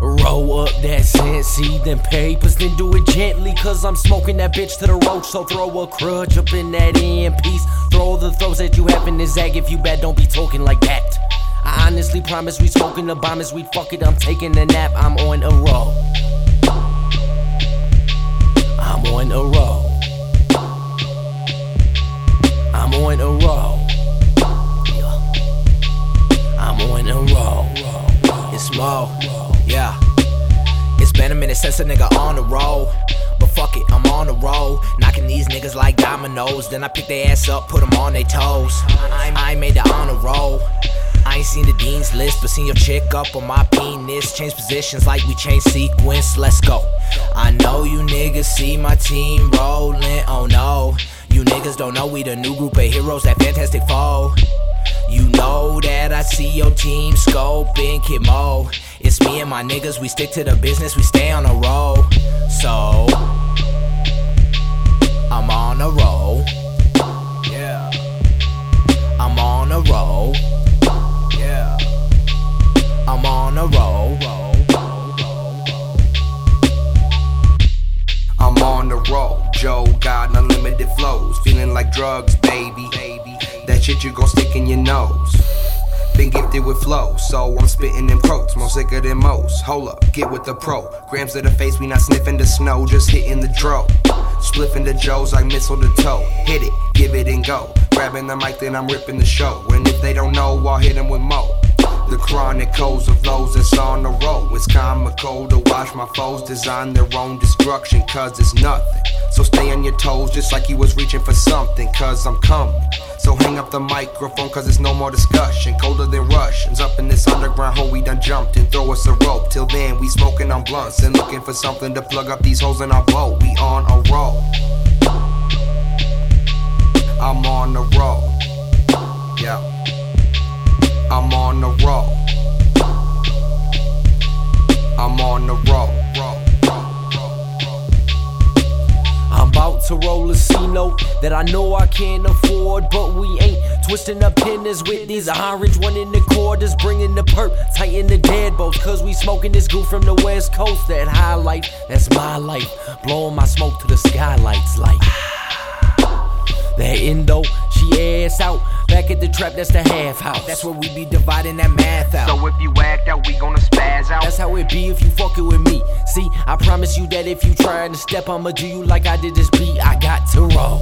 Roll up that sensi, then papers, then do it gently. Cause I'm smoking that bitch to the roach, so throw a crutch up in that end piece. Throw the throws that you have in the zag if you bad, don't be talking like that. I honestly promise we smoking the bomb as we fuck it, I'm taking a nap, I'm on a roll. I'm on a roll. I'm on a roll. I'm on a roll. It's Mo, yeah. It's been a minute since a nigga on the road. But fuck it, I'm on the road. Knocking these niggas like dominoes. Then I pick their ass up, put them on their toes. I, made the honor roll. I ain't seen the dean's list, but seen your chick up on my penis. Change positions like we change sequence. Let's go. I know you niggas see my team rolling. Oh no. You niggas don't know we the new group of heroes, that fantastic foe. You know that I see your team scoping Kid Mo. It's me and my niggas, we stick to the business, we stay on the roll. So, I'm on a roll. Yeah. I'm on a roll. Yeah. I'm on a roll. I'm on the roll. Joe got unlimited flows. Feeling like drugs, baby. That shit you gon' stick in your nose. Been gifted with flow, so I'm spitting them quotes. Sicker than most. Hold up, get with the pro. Grams to the face, we not sniffing the snow, just hitting the dro. Spliffing the Joes like missile to toe. Hit it, give it and go. Grabbing the mic, then I'm ripping the show. And if they don't know, I'll hit them with mo. The chronicles of those that's on the road. It's comical to watch my foes design their own destruction, cause it's nothing. So stay on your toes just like you was reaching for something, cause I'm coming. So hang up the microphone, cause it's no more discussion. Colder than Russians. Up in this underground hole, we done jumped and throw us a rope. Till then, we smoking on blunts and looking for something to plug up these holes in our boat. We on a roll. I'm on the roll. Yeah. I'm on the roll. I'm on the roll. That I know I can't afford, but we ain't twisting up pinners with these orange one in the quarters, bringing the perp, tighten the deadbolts, cause we smoking this goo from the west coast. That high life, that's my life, blowing my smoke to the skylights like. That endo, she ass out. Back at the trap, that's the half house. That's where we be dividing that math out. So if you act out, we gonna spaz out. That's how it be if you fucking with me. See, I promise you that if you trying to step, I'ma do you like I did this beat. I got to roll.